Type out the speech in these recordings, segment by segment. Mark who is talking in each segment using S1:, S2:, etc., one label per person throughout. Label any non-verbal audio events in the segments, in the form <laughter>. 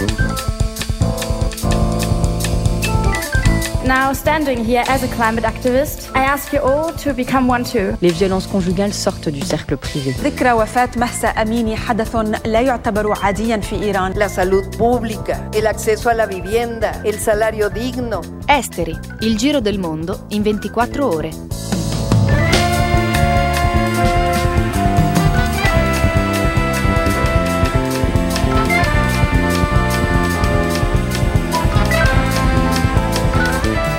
S1: Thank you. Now, standing here as a climate activist, I ask you all to become one too.
S2: Les violences conjugales sortent du cercle privé.
S3: ذكرى وفاة مهسا أميني حدث لا يعتبر عاديا في إيران.
S4: La salud pública, el acceso a la vivienda, el salario digno.
S5: Esteri, il giro del mondo in 24 ore.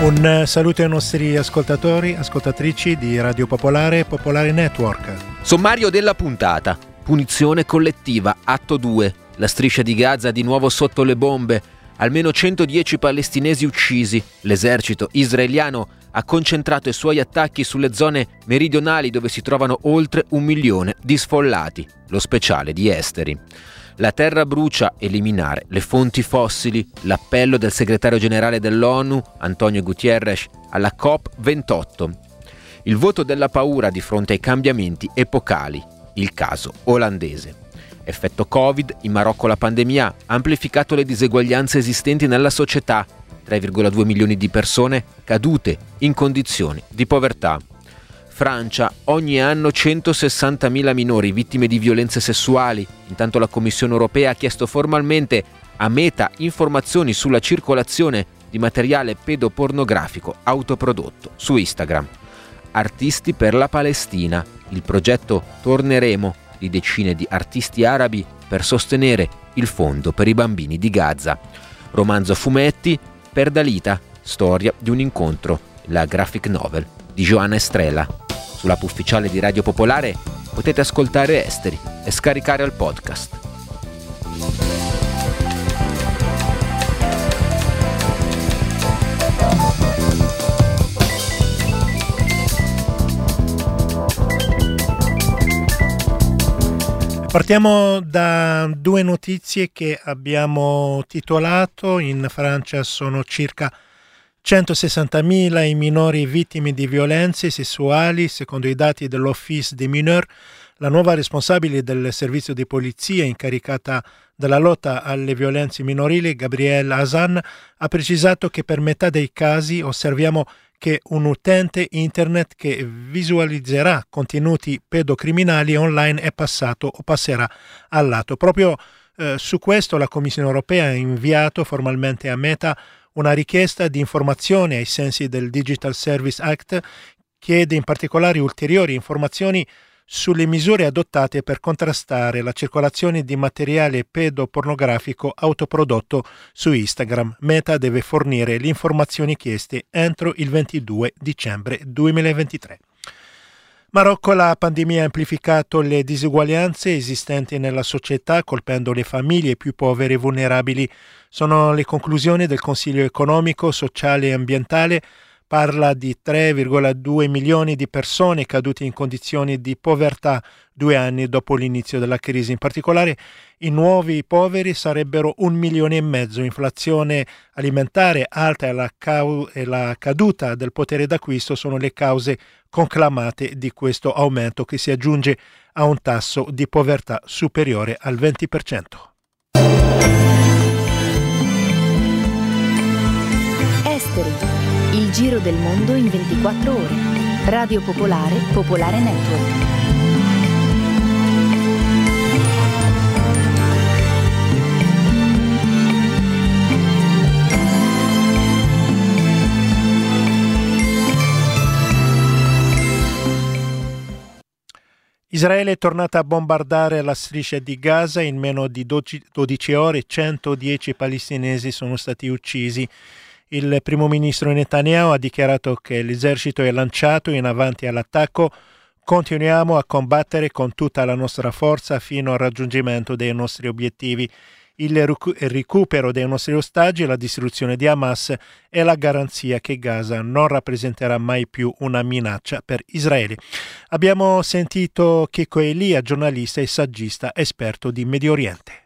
S6: Un saluto ai nostri ascoltatori, ascoltatrici di Radio Popolare, Popolare Network.
S7: Sommario della puntata. Punizione collettiva, atto 2. La striscia di Gaza di nuovo sotto le bombe. Almeno 110 palestinesi uccisi. L'esercito israeliano ha concentrato i suoi attacchi sulle zone meridionali dove si trovano oltre un milione di sfollati. Lo speciale di Esteri. La terra brucia, eliminare le fonti fossili, l'appello del segretario generale dell'ONU, Antonio Gutierrez, alla COP28. Il voto della paura di fronte ai cambiamenti epocali, il caso olandese. Effetto Covid, in Marocco la pandemia ha amplificato le diseguaglianze esistenti nella società, 3,2 milioni di persone cadute in condizioni di povertà. Francia, ogni anno 160.000 minori vittime di violenze sessuali. Intanto la Commissione europea ha chiesto formalmente a Meta informazioni sulla circolazione di materiale pedopornografico autoprodotto su Instagram. Artisti per la Palestina, il progetto Torneremo di decine di artisti arabi per sostenere il fondo per i bambini di Gaza. Romanzo fumetti per Dalita, storia di un incontro, la graphic novel di Joanna Estrela. Sull'app ufficiale di Radio Popolare potete ascoltare Esteri e scaricare al podcast.
S6: Partiamo da due notizie che abbiamo titolato. In Francia sono circa 160.000 i minori vittime di violenze sessuali, secondo i dati dell'Office des mineurs. La nuova responsabile del servizio di polizia incaricata della lotta alle violenze minorili, Gabrielle Hazan, ha precisato che per metà dei casi osserviamo che un utente internet che visualizzerà contenuti pedocriminali online è passato o passerà al lato. Proprio eh, su questo la Commissione europea ha inviato formalmente a Meta una richiesta di informazione ai sensi del Digital Service Act chiede in particolare ulteriori informazioni sulle misure adottate per contrastare la circolazione di materiale pedopornografico autoprodotto su Instagram. Meta deve fornire le informazioni chieste entro il 22 dicembre 2023. Marocco la pandemia ha amplificato le disuguaglianze esistenti nella società colpendo le famiglie più povere e vulnerabili. Sono le conclusioni del Consiglio economico, sociale e ambientale parla di 3,2 milioni di persone cadute in condizioni di povertà due anni dopo l'inizio della crisi. In particolare i nuovi poveri sarebbero un milione e mezzo. Inflazione alimentare alta e la, cau- e la caduta del potere d'acquisto sono le cause conclamate di questo aumento che si aggiunge a un tasso di povertà superiore al 20%.
S5: Esteri il giro del mondo in 24 ore. Radio Popolare, Popolare Network.
S6: Israele è tornata a bombardare la striscia di Gaza in meno di 12 ore, 110 palestinesi sono stati uccisi. Il primo ministro Netanyahu ha dichiarato che l'esercito è lanciato in avanti all'attacco. Continuiamo a combattere con tutta la nostra forza fino al raggiungimento dei nostri obiettivi. Il recupero dei nostri ostaggi, la distruzione di Hamas è la garanzia che Gaza non rappresenterà mai più una minaccia per Israele. Abbiamo sentito Checco Elia, giornalista e saggista esperto di Medio Oriente.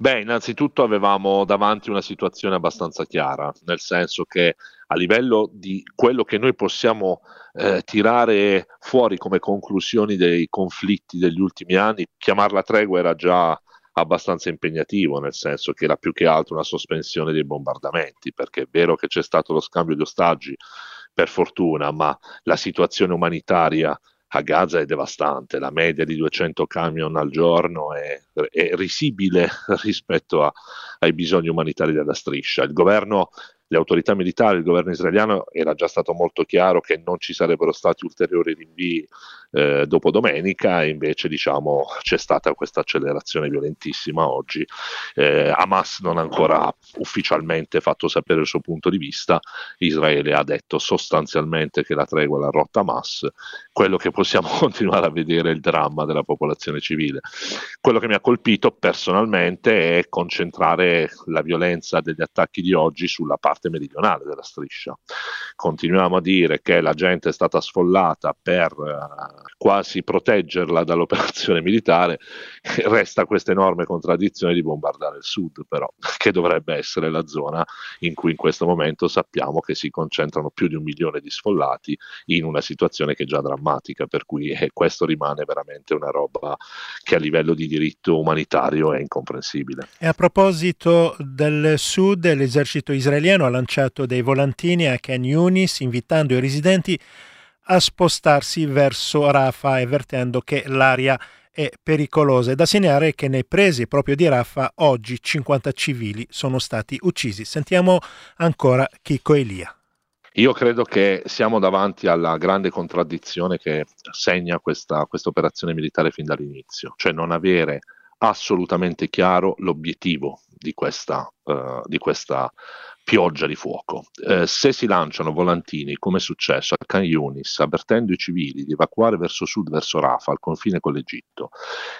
S8: Beh, innanzitutto avevamo davanti una situazione abbastanza chiara, nel senso che a livello di quello che noi possiamo eh, tirare fuori come conclusioni dei conflitti degli ultimi anni, chiamarla tregua era già abbastanza impegnativo, nel senso che era più che altro una sospensione dei bombardamenti, perché è vero che c'è stato lo scambio di ostaggi, per fortuna, ma la situazione umanitaria a Gaza è devastante, la media di 200 camion al giorno è, è risibile <laughs> rispetto a, ai bisogni umanitari della striscia. Il governo le autorità militari, il governo israeliano era già stato molto chiaro che non ci sarebbero stati ulteriori rinvii eh, dopo domenica invece diciamo c'è stata questa accelerazione violentissima oggi. Eh, Hamas non ha ancora ufficialmente fatto sapere il suo punto di vista, Israele ha detto sostanzialmente che la tregua l'ha rotta Hamas, quello che possiamo <laughs> continuare a vedere è il dramma della popolazione civile. Quello che mi ha colpito personalmente è concentrare la violenza degli attacchi di oggi sulla parte meridionale della striscia. Continuiamo a dire che la gente è stata sfollata per uh, quasi proteggerla dall'operazione militare, <laughs> resta questa enorme contraddizione di bombardare il sud, però, <laughs> che dovrebbe essere la zona in cui in questo momento sappiamo che si concentrano più di un milione di sfollati in una situazione che è già drammatica, per cui eh, questo rimane veramente una roba che a livello di diritto umanitario è incomprensibile.
S6: E a proposito del sud, l'esercito israeliano ha lanciato dei volantini a Ken Yunis invitando i residenti a spostarsi verso Rafah avvertendo che l'aria è pericolosa. È da segnare che nei presi proprio di Rafah oggi 50 civili sono stati uccisi. Sentiamo ancora Chico Elia.
S8: Io credo che siamo davanti alla grande contraddizione che segna questa, questa operazione militare fin dall'inizio, cioè non avere assolutamente chiaro l'obiettivo di questa, uh, di questa pioggia di fuoco. Eh, se si lanciano volantini, come è successo a Khan Yunis, avvertendo i civili di evacuare verso sud, verso Rafah, al confine con l'Egitto,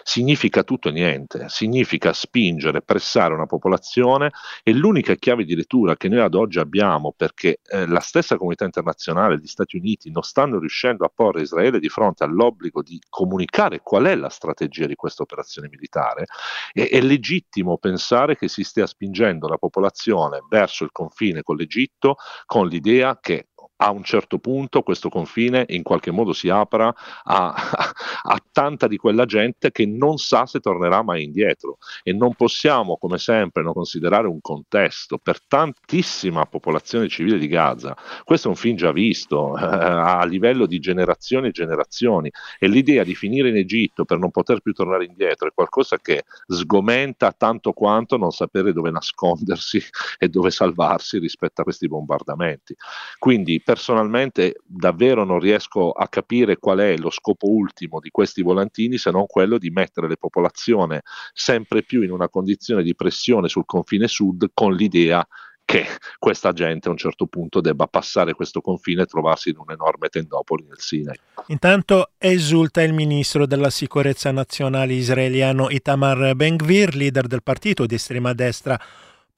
S8: significa tutto e niente, significa spingere, pressare una popolazione e l'unica chiave di lettura che noi ad oggi abbiamo, perché eh, la stessa comunità internazionale, gli Stati Uniti, non stanno riuscendo a porre Israele di fronte all'obbligo di comunicare qual è la strategia di questa operazione militare, è, è legittimo pensare che si stia spingendo la popolazione verso il confine con l'Egitto con l'idea che a un certo punto questo confine in qualche modo si apra a, <laughs> a, tanta di quella gente che non sa se tornerà mai indietro. E non possiamo come sempre non considerare un contesto. Per tantissima popolazione civile di Gaza questo è un film già visto eh, <laughs> a livello di generazioni e generazioni. E l'idea di finire in Egitto per non poter più tornare indietro è qualcosa che sgomenta tanto quanto non sapere dove nascondersi <laughs> e dove salvarsi rispetto a questi bombardamenti. Quindi personalmente davvero non riesco a capire qual è lo scopo ultimo di questi volantini se non quello di mettere le popolazioni sempre più in una condizione di pressione sul confine sud con l'idea che questa gente a un certo punto debba passare questo confine e trovarsi in un'enorme tendopoli nel Sinai.
S6: Intanto esulta il ministro della sicurezza nazionale israeliano Itamar Ben-Gvir, leader del partito di estrema destra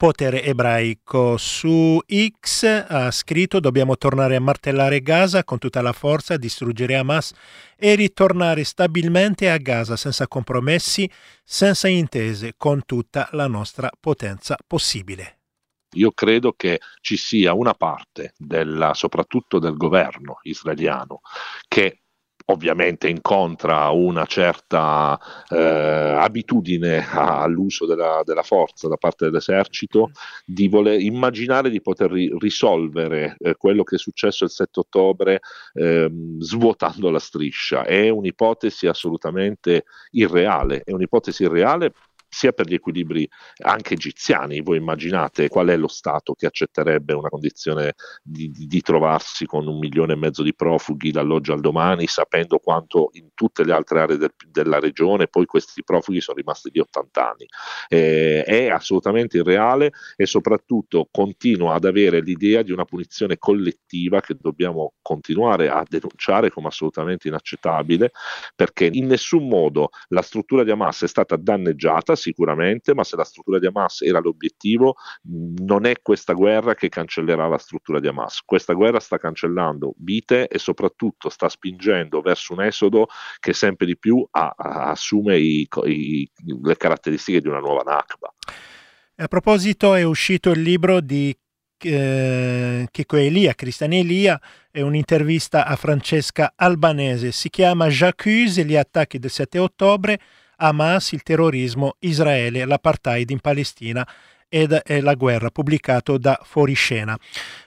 S6: potere ebraico. Su X ha scritto dobbiamo tornare a martellare Gaza con tutta la forza, distruggere Hamas e ritornare stabilmente a Gaza senza compromessi, senza intese, con tutta la nostra potenza possibile.
S8: Io credo che ci sia una parte, della, soprattutto del governo israeliano, che ovviamente incontra una certa eh, abitudine all'uso della, della, forza da parte dell'esercito, di voler immaginare di poter ri- risolvere eh, quello che è successo il 7 ottobre eh, svuotando la striscia. È un'ipotesi assolutamente irreale, è un'ipotesi irreale sia per gli equilibri anche egiziani. Voi immaginate qual è lo Stato che accetterebbe una condizione di, di, di trovarsi con un milione e mezzo di profughi dall'oggi al domani, sapendo quanto in tutte le altre aree del, della regione poi questi profughi sono rimasti di 80 anni. Eh, è assolutamente irreale e soprattutto continua ad avere l'idea di una punizione collettiva che dobbiamo continuare a denunciare come assolutamente inaccettabile perché in nessun modo la struttura di Hamas è stata danneggiata sicuramente, ma se la struttura di Hamas era l'obiettivo, non è questa guerra che cancellerà la struttura di Hamas. Questa guerra sta cancellando vite e soprattutto sta spingendo verso un esodo che sempre di più ha, ha, assume i, i, le caratteristiche di una nuova Nakba.
S6: A proposito, è uscito il libro di eh, Chico Elia, Cristian Elia, è un'intervista a Francesca Albanese. Si chiama J'accuse gli attacchi del 7 ottobre, Hamas, il terrorismo, Israele, l'apartheid in Palestina ed è la guerra, pubblicato da Fuoriscena.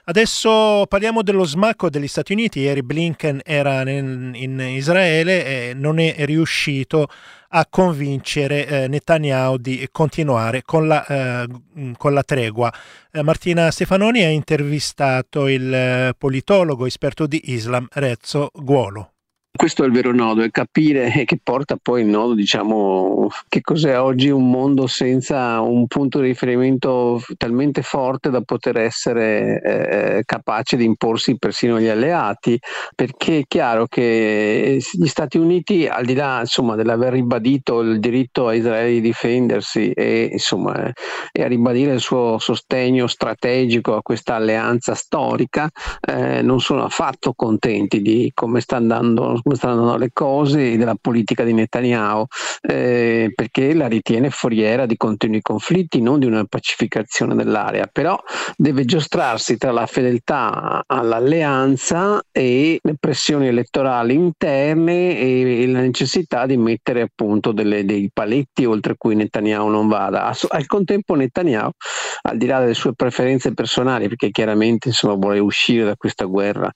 S6: Adesso parliamo dello smacco degli Stati Uniti. Ieri Blinken era in, in Israele e non è riuscito a convincere eh, Netanyahu di continuare con la, eh, con la tregua. Eh, Martina Stefanoni ha intervistato il eh, politologo esperto di Islam Rezzo Guolo.
S9: Questo è il vero nodo, è capire <laughs> che porta poi il nodo, diciamo, che cos'è oggi un mondo senza un punto di riferimento talmente forte da poter essere eh, capace di imporsi persino agli alleati, perché è chiaro che gli Stati Uniti, al di là insomma, dell'aver ribadito il diritto a Israele di difendersi e, insomma, e a ribadire il suo sostegno strategico a questa alleanza storica, eh, non sono affatto contenti di come sta andando come stanno andando le cose della politica di Netanyahu, eh, perché la ritiene foriera di continui conflitti, non di una pacificazione dell'area, però deve giostrarsi tra la fedeltà all'alleanza e le pressioni elettorali interne e, e la necessità di mettere appunto delle, dei paletti oltre cui Netanyahu non vada. Al contempo Netanyahu, al di là delle sue preferenze personali, perché chiaramente insomma, vuole uscire da questa guerra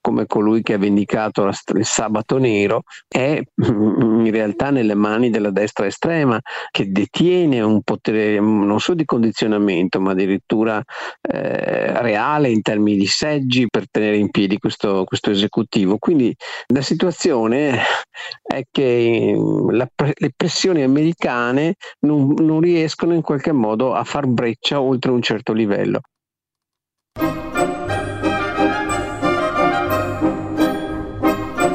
S9: come colui che ha vendicato la, il sabato nero è in realtà nelle mani della destra estrema che detiene un potere non solo di condizionamento ma addirittura eh, reale in termini di seggi per tenere in piedi questo, questo esecutivo. Quindi la situazione è che la, le pressioni americane non, non riescono in qualche modo a far breccia oltre un certo livello.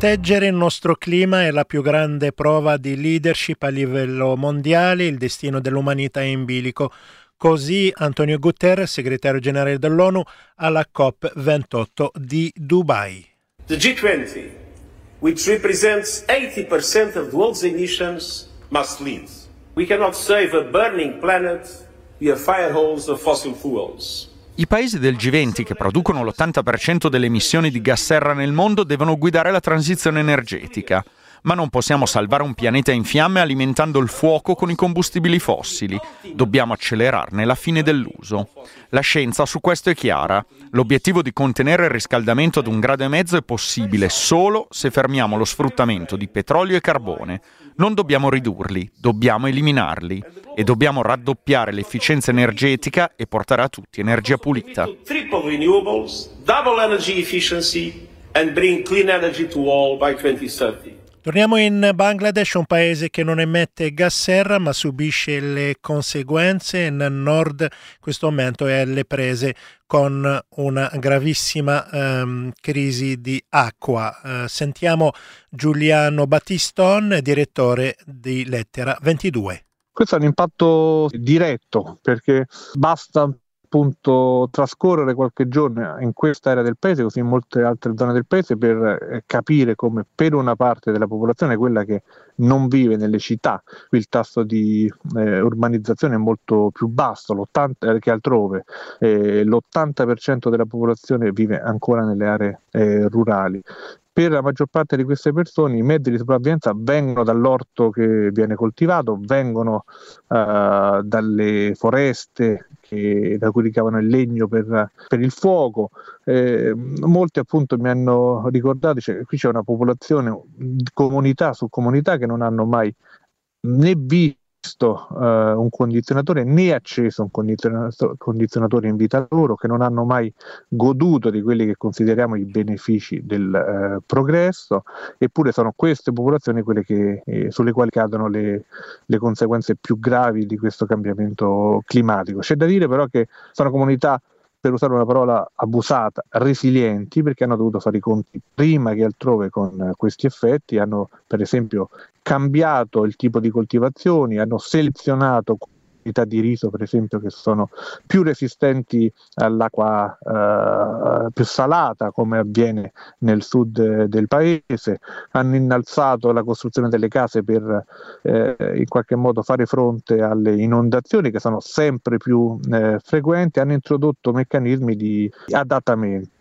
S6: Proteggere il nostro clima è la più grande prova di leadership a livello mondiale, il destino dell'umanità è in bilico. Così Antonio Guterres, segretario generale dell'ONU, alla COP28 di Dubai.
S10: The G20, which represents 80% of the world's emissions, must lead. We cannot save a burning planet via firehose of fossil fuels.
S11: I paesi del G20 che producono l'80% delle emissioni di gas serra nel mondo devono guidare la transizione energetica. Ma non possiamo salvare un pianeta in fiamme alimentando il fuoco con i combustibili fossili. Dobbiamo accelerarne la fine dell'uso. La scienza su questo è chiara. L'obiettivo di contenere il riscaldamento ad un grado e mezzo è possibile solo se fermiamo lo sfruttamento di petrolio e carbone. Non dobbiamo ridurli, dobbiamo eliminarli e dobbiamo raddoppiare l'efficienza energetica e portare a tutti energia pulita. And bring clean energy to all by 2030.
S6: Torniamo in Bangladesh, un paese che non emette gas serra ma subisce le conseguenze. Nel nord questo momento è alle prese con una gravissima um, crisi di acqua. Uh, sentiamo Giuliano Battiston, direttore di Lettera 22.
S12: Questo ha un impatto diretto perché basta appunto trascorrere qualche giorno in questa area del paese, così in molte altre zone del paese, per eh, capire come per una parte della popolazione, quella che non vive nelle città, qui il tasso di eh, urbanizzazione è molto più basso l'80, che altrove, eh, l'80% della popolazione vive ancora nelle aree eh, rurali per la maggior parte di queste persone i mezzi di sopravvivenza vengono dall'orto che viene coltivato, vengono uh, dalle foreste che, da cui ricavano il legno per, per il fuoco. Eh, molti appunto mi hanno ricordato, cioè, qui c'è una popolazione, comunità su comunità che non hanno mai né visto uh, un condizionatore né acceso un condizionatore, in vita loro, che non hanno mai goduto di quelli che consideriamo i benefici del uh, progresso, eppure sono queste popolazioni quelle che, eh, sulle quali cadono le, le, conseguenze più gravi di questo cambiamento climatico. C'è da dire però che sono comunità per usare una parola abusata, resilienti perché hanno dovuto fare i conti prima che altrove con questi effetti, hanno per esempio cambiato il tipo di coltivazioni, hanno selezionato di riso, per esempio, che sono più resistenti all'acqua eh, più salata, come avviene nel sud del paese, hanno innalzato la costruzione delle case per eh, in qualche modo fare fronte alle inondazioni che sono sempre più eh, frequenti, hanno introdotto meccanismi di adattamento.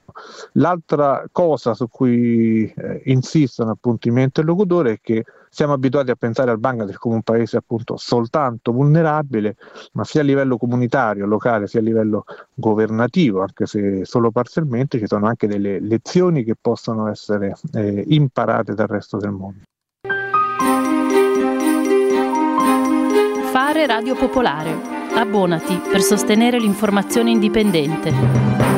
S12: L'altra cosa su cui eh, insistono appunto i miei interlocutori è che siamo abituati a pensare al Bangladesh come un paese appunto soltanto vulnerabile, ma sia a livello comunitario, locale, sia a livello governativo, anche se solo parzialmente, ci sono anche delle lezioni che possono essere eh, imparate dal resto del mondo.
S13: Fare Radio Popolare. Abbonati per sostenere l'informazione indipendente.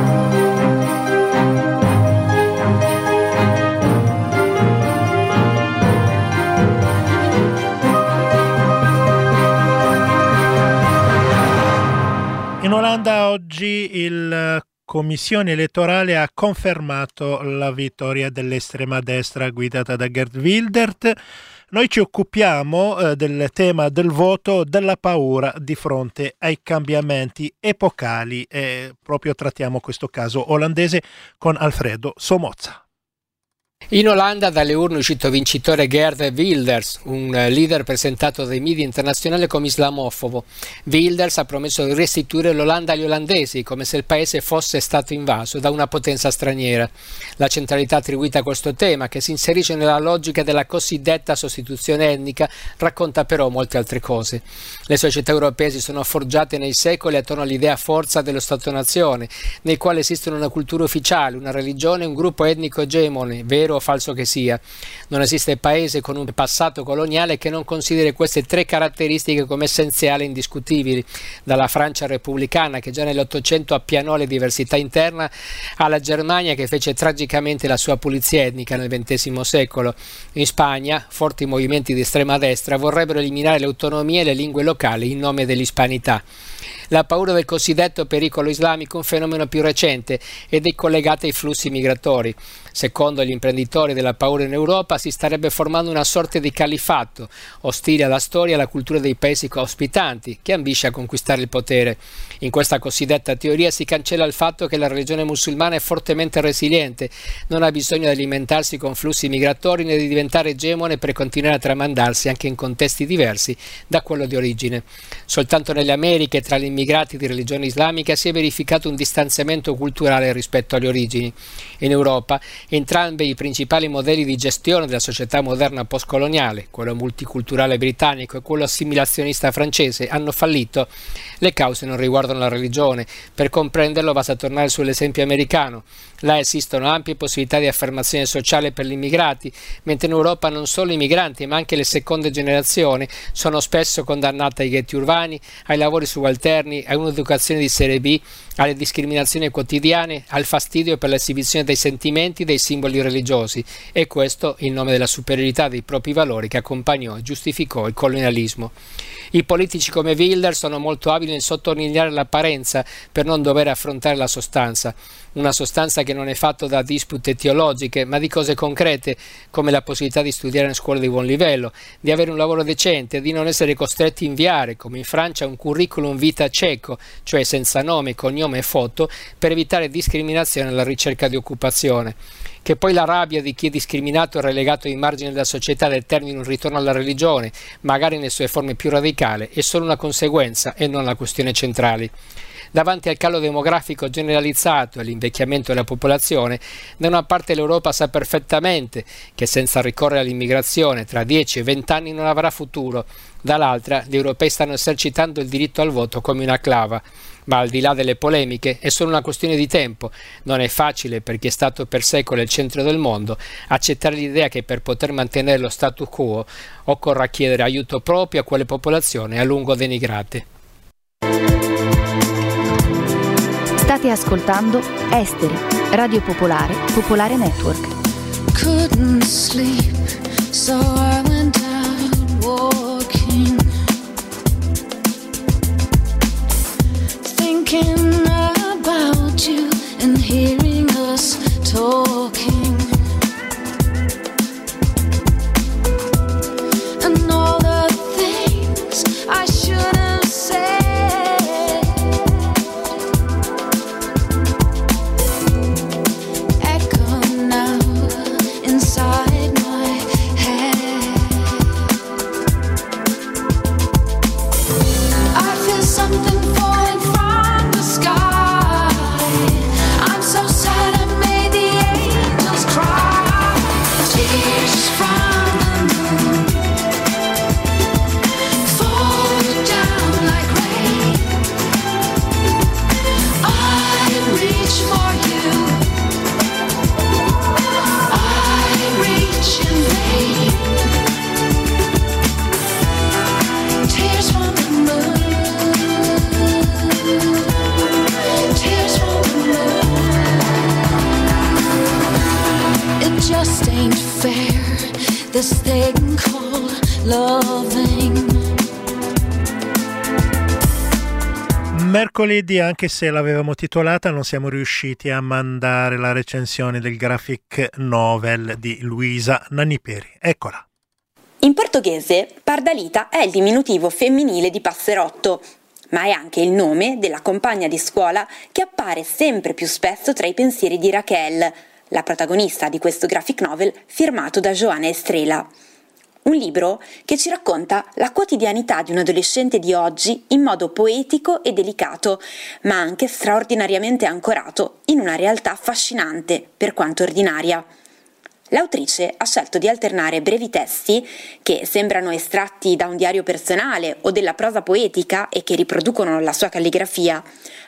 S6: In Olanda oggi la commissione elettorale ha confermato la vittoria dell'estrema destra guidata da Gerd Wildert. Noi ci occupiamo eh, del tema del voto, della paura di fronte ai cambiamenti epocali e proprio trattiamo questo caso olandese con Alfredo Somozza.
S14: In Olanda dalle urne è uscito vincitore Gerd Wilders, un leader presentato dai media internazionali come islamofobo. Wilders ha promesso di restituire l'Olanda agli olandesi, come se il paese fosse stato invaso da una potenza straniera. La centralità attribuita a questo tema, che si inserisce nella logica della cosiddetta sostituzione etnica, racconta però molte altre cose. Le società europee si sono forgiate nei secoli attorno all'idea forza dello Stato-nazione, nel quale esistono una cultura ufficiale, una religione e un gruppo etnico egemone, vero falso che sia. Non esiste paese con un passato coloniale che non consideri queste tre caratteristiche come essenziali e indiscutibili, dalla Francia repubblicana che già nell'Ottocento appianò le diversità interne, alla Germania che fece tragicamente la sua pulizia etnica nel XX secolo. In Spagna, forti movimenti di estrema destra vorrebbero eliminare le autonomie e le lingue locali in nome dell'ispanità. La paura del cosiddetto pericolo islamico è un fenomeno più recente ed è collegata ai flussi migratori. Secondo gli imprenditori della paura in Europa si starebbe formando una sorta di califato, ostile alla storia e alla cultura dei paesi ospitanti, che ambisce a conquistare il potere. In questa cosiddetta teoria si cancella il fatto che la religione musulmana è fortemente resiliente, non ha bisogno di alimentarsi con flussi migratori né di diventare egemone per continuare a tramandarsi anche in contesti diversi da quello di origine. Soltanto nelle Americhe tra gli immigrati di religione islamica si è verificato un distanziamento culturale rispetto alle origini. In Europa Entrambi i principali modelli di gestione della società moderna postcoloniale, quello multiculturale britannico e quello assimilazionista francese, hanno fallito. Le cause non riguardano la religione. Per comprenderlo basta tornare sull'esempio americano. Là esistono ampie possibilità di affermazione sociale per gli immigrati, mentre in Europa non solo i migranti, ma anche le seconde generazioni sono spesso condannate ai ghetti urbani, ai lavori subalterni, a un'educazione di serie B, alle discriminazioni quotidiane, al fastidio per l'esibizione dei sentimenti, dei simboli religiosi e questo in nome della superiorità dei propri valori che accompagnò e giustificò il colonialismo. I politici come Wilder sono molto abili nel sottolineare l'apparenza per non dover affrontare la sostanza, una sostanza che non è fatta da dispute teologiche, ma di cose concrete, come la possibilità di studiare in scuole di buon livello, di avere un lavoro decente, di non essere costretti a inviare, come in Francia, un curriculum vita cieco, cioè senza nome, cognome e foto, per evitare discriminazione alla ricerca di occupazione che poi la rabbia di chi è discriminato e relegato ai margini della società determini un ritorno alla religione, magari nelle sue forme più radicali, è solo una conseguenza e non la questione centrale. Davanti al calo demografico generalizzato e all'invecchiamento della popolazione, da una parte l'Europa sa perfettamente che senza ricorrere all'immigrazione tra 10 e 20 anni non avrà futuro, dall'altra gli europei stanno esercitando il diritto al voto come una clava. Ma al di là delle polemiche è solo una questione di tempo. Non è facile per chi è stato per secoli il centro del mondo accettare l'idea che per poter mantenere lo status quo occorra chiedere aiuto proprio a quelle popolazioni a lungo denigrate.
S5: State ascoltando Esteri, Radio Popolare, Popolare Network. Thinking about you and hearing us talking. Ain't fair. This thing called loving.
S6: Mercoledì, anche se l'avevamo titolata, non siamo riusciti a mandare la recensione del graphic novel di Luisa Nanniperi. Eccola.
S15: In portoghese, pardalita è il diminutivo femminile di passerotto, ma è anche il nome della compagna di scuola che appare sempre più spesso tra i pensieri di Raquel, la protagonista di questo graphic novel firmato da Joana Estrela. Un libro che ci racconta la quotidianità di un adolescente di oggi in modo poetico e delicato, ma anche straordinariamente ancorato in una realtà affascinante, per quanto ordinaria. L'autrice ha scelto di alternare brevi testi che sembrano estratti da un diario personale o della prosa poetica e che riproducono la sua calligrafia,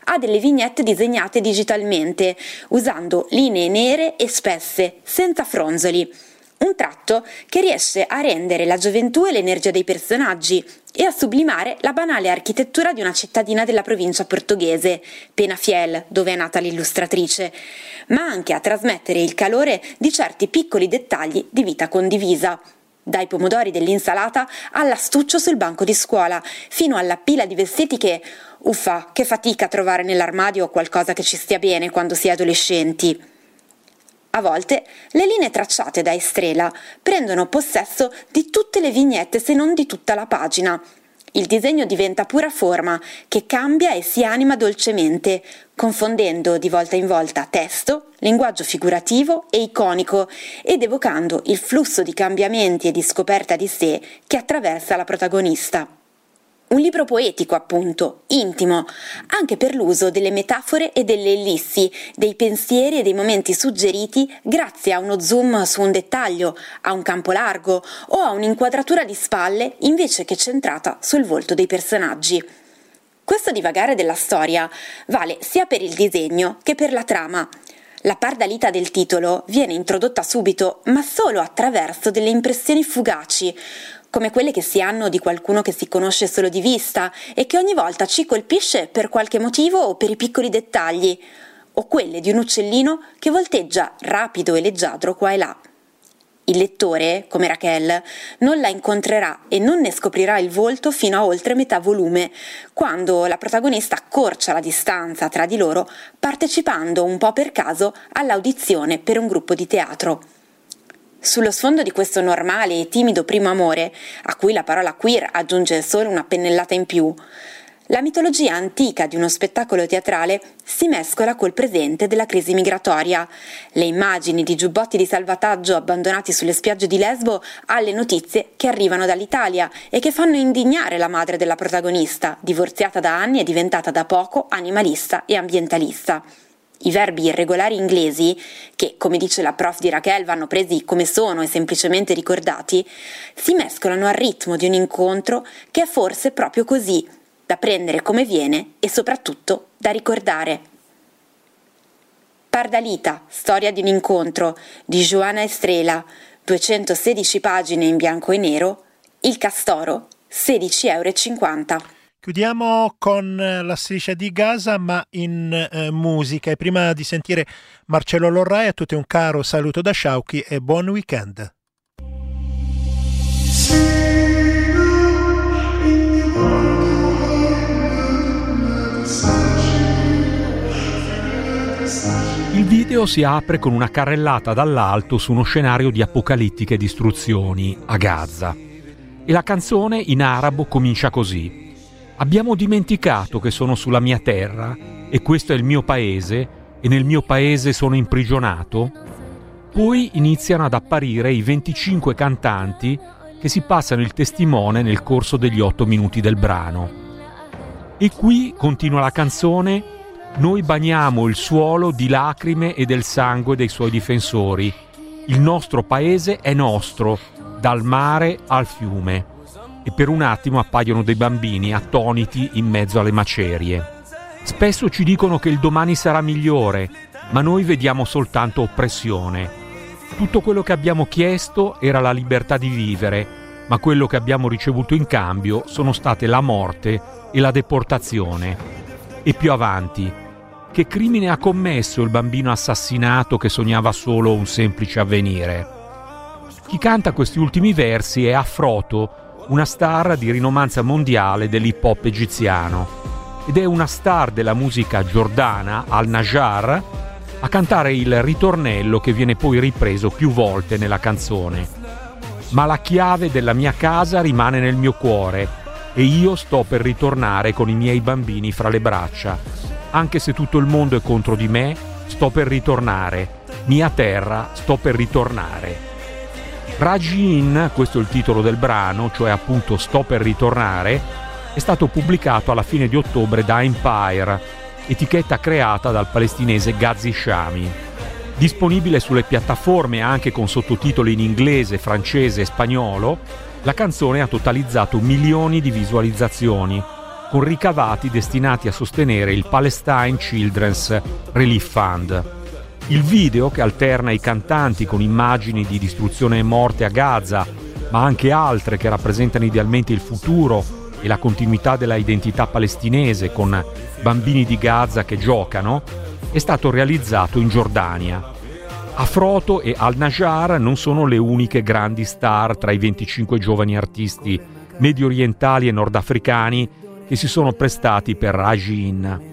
S15: a delle vignette disegnate digitalmente, usando linee nere e spesse, senza fronzoli. Un tratto che riesce a rendere la gioventù e l'energia dei personaggi e a sublimare la banale architettura di una cittadina della provincia portoghese, Penafiel, dove è nata l'illustratrice, ma anche a trasmettere il calore di certi piccoli dettagli di vita condivisa. Dai pomodori dell'insalata all'astuccio sul banco di scuola, fino alla pila di vestiti che, uffa, che fatica trovare nell'armadio qualcosa che ci stia bene quando si è adolescenti. A volte le linee tracciate da Estrela prendono possesso di tutte le vignette se non di tutta la pagina. Il disegno diventa pura forma che cambia e si anima dolcemente, confondendo di volta in volta testo, linguaggio figurativo e iconico ed evocando il flusso di cambiamenti e di scoperta di sé che attraversa la protagonista. Un libro poetico, appunto, intimo, anche per l'uso delle metafore e delle ellissi, dei pensieri e dei momenti suggeriti grazie a uno zoom su un dettaglio, a un campo largo o a un'inquadratura di spalle invece che centrata sul volto dei personaggi. Questo divagare della storia vale sia per il disegno che per la trama. La pardalita del titolo viene introdotta subito, ma solo attraverso delle impressioni fugaci, come quelle che si hanno di qualcuno che si conosce solo di vista e che ogni volta ci colpisce per qualche motivo o per i piccoli dettagli, o quelle di un uccellino che volteggia rapido e leggiadro qua e là. Il lettore, come Raquel, non la incontrerà e non ne scoprirà il volto fino a oltre metà volume, quando la protagonista accorcia la distanza tra di loro partecipando un po' per caso all'audizione per un gruppo di teatro. Sullo sfondo di questo normale e timido primo amore, a cui la parola queer aggiunge solo una pennellata in più, La mitologia antica di uno spettacolo teatrale si mescola col presente della crisi migratoria. Le immagini di giubbotti di salvataggio abbandonati sulle spiagge di Lesbo alle notizie che arrivano dall'Italia e che fanno indignare la madre della protagonista, divorziata da anni e diventata da poco animalista e ambientalista. I verbi irregolari inglesi, che come dice la prof di Raquel vanno presi come sono e semplicemente ricordati, si mescolano al ritmo di un incontro che è forse proprio così, da prendere come viene e soprattutto da ricordare. Pardalita, storia di un incontro di Joana Estrela, 216 pagine in bianco e nero, Il Castoro, 16,50 euro.
S6: Chiudiamo con eh, la striscia di Gaza, ma in eh, musica. E prima di sentire Marcello Lorrai, a tutti un caro saluto da Sciauchi e buon weekend.
S16: Il video si apre con una carrellata dall'alto su uno scenario di apocalittiche distruzioni a Gaza. E la canzone in arabo comincia così. Abbiamo dimenticato che sono sulla mia terra e questo è il mio paese e nel mio paese sono imprigionato? Poi iniziano ad apparire i 25 cantanti che si passano il testimone nel corso degli 8 minuti del brano. E qui continua la canzone noi bagniamo il suolo di lacrime e del sangue dei suoi difensori. Il nostro paese è nostro, dal mare al fiume. E per un attimo appaiono dei bambini attoniti in mezzo alle macerie. Spesso ci dicono che il domani sarà migliore, ma noi vediamo soltanto oppressione. Tutto quello che abbiamo chiesto era la libertà di vivere, ma quello che abbiamo ricevuto in cambio sono state la morte e la deportazione. E più avanti, che crimine ha commesso il bambino assassinato che sognava solo un semplice avvenire? Chi canta questi ultimi versi è Afroto, una star di rinomanza mondiale dell'hip hop egiziano. Ed è una star della musica giordana, al-Najjar, a cantare il ritornello che viene poi ripreso più volte nella canzone. Ma la chiave della mia casa rimane nel mio cuore e io sto per ritornare con i miei bambini fra le braccia anche se tutto il mondo è contro di me, sto per ritornare. Mia terra, sto per ritornare. Rajin, questo è il titolo del brano, cioè appunto Sto per ritornare, è stato pubblicato alla fine di ottobre da Empire, etichetta creata dal palestinese Ghazi Shami. Disponibile sulle piattaforme anche con sottotitoli in inglese, francese e spagnolo, la canzone ha totalizzato milioni di visualizzazioni con ricavati destinati a sostenere il Palestine Children's Relief Fund. Il video, che alterna i cantanti con immagini di distruzione e morte a Gaza, ma anche altre che rappresentano idealmente il futuro e la continuità della identità palestinese con bambini di Gaza che giocano, è stato realizzato in Giordania. Afroto e Al-Najjar non sono le uniche grandi star tra i 25 giovani artisti medio orientali e nordafricani che si sono prestati per Rajin.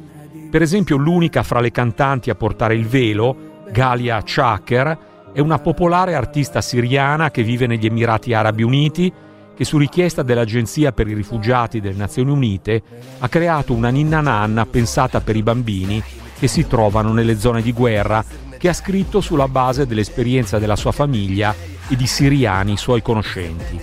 S16: Per esempio l'unica fra le cantanti a portare il velo, Galia Chaker, è una popolare artista siriana che vive negli Emirati Arabi Uniti che su richiesta dell'Agenzia per i rifugiati delle Nazioni Unite ha creato una ninna nanna pensata per i bambini che si trovano nelle zone di guerra che ha scritto sulla base dell'esperienza della sua famiglia e di siriani suoi conoscenti.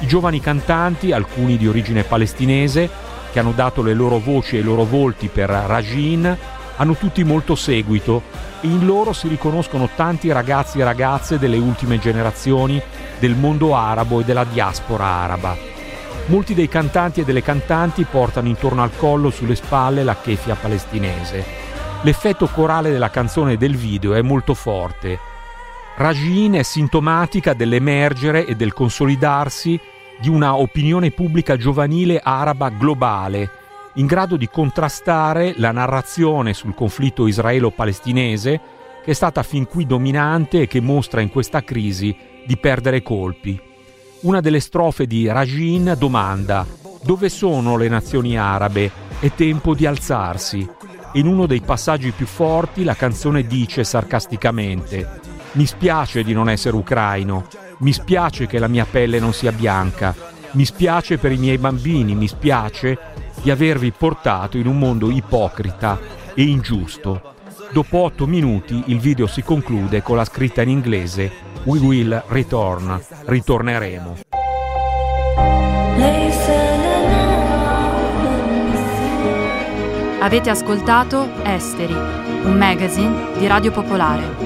S16: I giovani cantanti, alcuni di origine palestinese, che hanno dato le loro voci e i loro volti per Rajin, hanno tutti molto seguito e in loro si riconoscono tanti ragazzi e ragazze delle ultime generazioni del mondo arabo e della diaspora araba. Molti dei cantanti e delle cantanti portano intorno al collo sulle spalle la kefia palestinese. L'effetto corale della canzone e del video è molto forte. Rajin è sintomatica dell'emergere e del consolidarsi di una opinione pubblica giovanile araba globale, in grado di contrastare la narrazione sul conflitto israelo-palestinese che è stata fin qui dominante e che mostra in questa crisi di perdere colpi. Una delle strofe di Rajin domanda dove sono le nazioni arabe? È tempo di alzarsi. In uno dei passaggi più forti la canzone dice sarcasticamente mi spiace di non essere ucraino, mi spiace che la mia pelle non sia bianca, mi spiace per i miei bambini, mi spiace di avervi portato in un mondo ipocrita e ingiusto. Dopo otto minuti il video si conclude con la scritta in inglese We will return, ritorneremo.
S3: Avete ascoltato Esteri, un magazine di Radio Popolare.